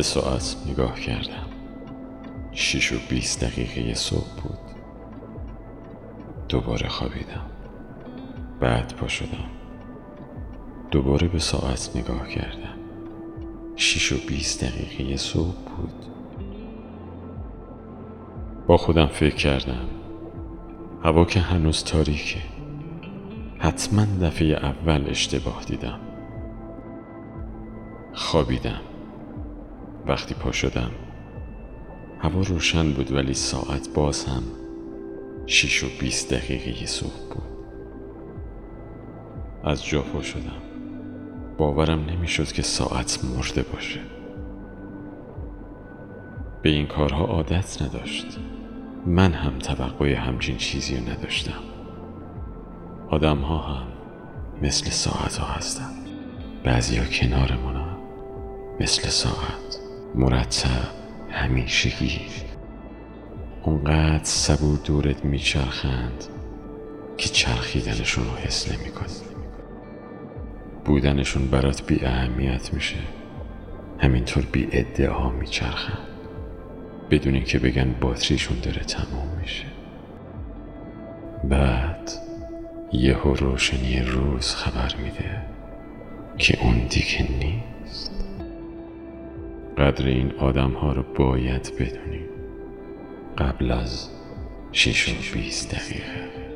به ساعت نگاه کردم. شیش و بیست دقیقه صبح بود. دوباره خوابیدم. بعد پا شدم. دوباره به ساعت نگاه کردم. شیش و بیست دقیقه صبح بود. با خودم فکر کردم. هوا که هنوز تاریکه. حتما دفعه اول اشتباه دیدم. خوابیدم. وقتی پا شدم. هوا روشن بود ولی ساعت باز هم شیش و بیست دقیقه صبح بود. از جا پا شدم. باورم نمی‌شد که ساعت مرده باشه. به این کارها عادت نداشت. من هم توقع همچین چیزی رو نداشتم. آدم ها هم مثل ساعت ها هستن. بعضی ها کنارمون مثل ساعت. مرتب همیشگی اونقدر سبو دورت میچرخند که چرخیدنشون رو حس نمی‌کنی. بودنشون برات بی اهمیت میشه. همینطور بی ادعا میچرخند. بدون اینکه بگن باتریشون داره تموم میشه. بعد یهو روشنی روز خبر میده که اون دیگه نیست. قدر این آدم ها رو باید بدونیم. قبل از شش و بیست دقیقه.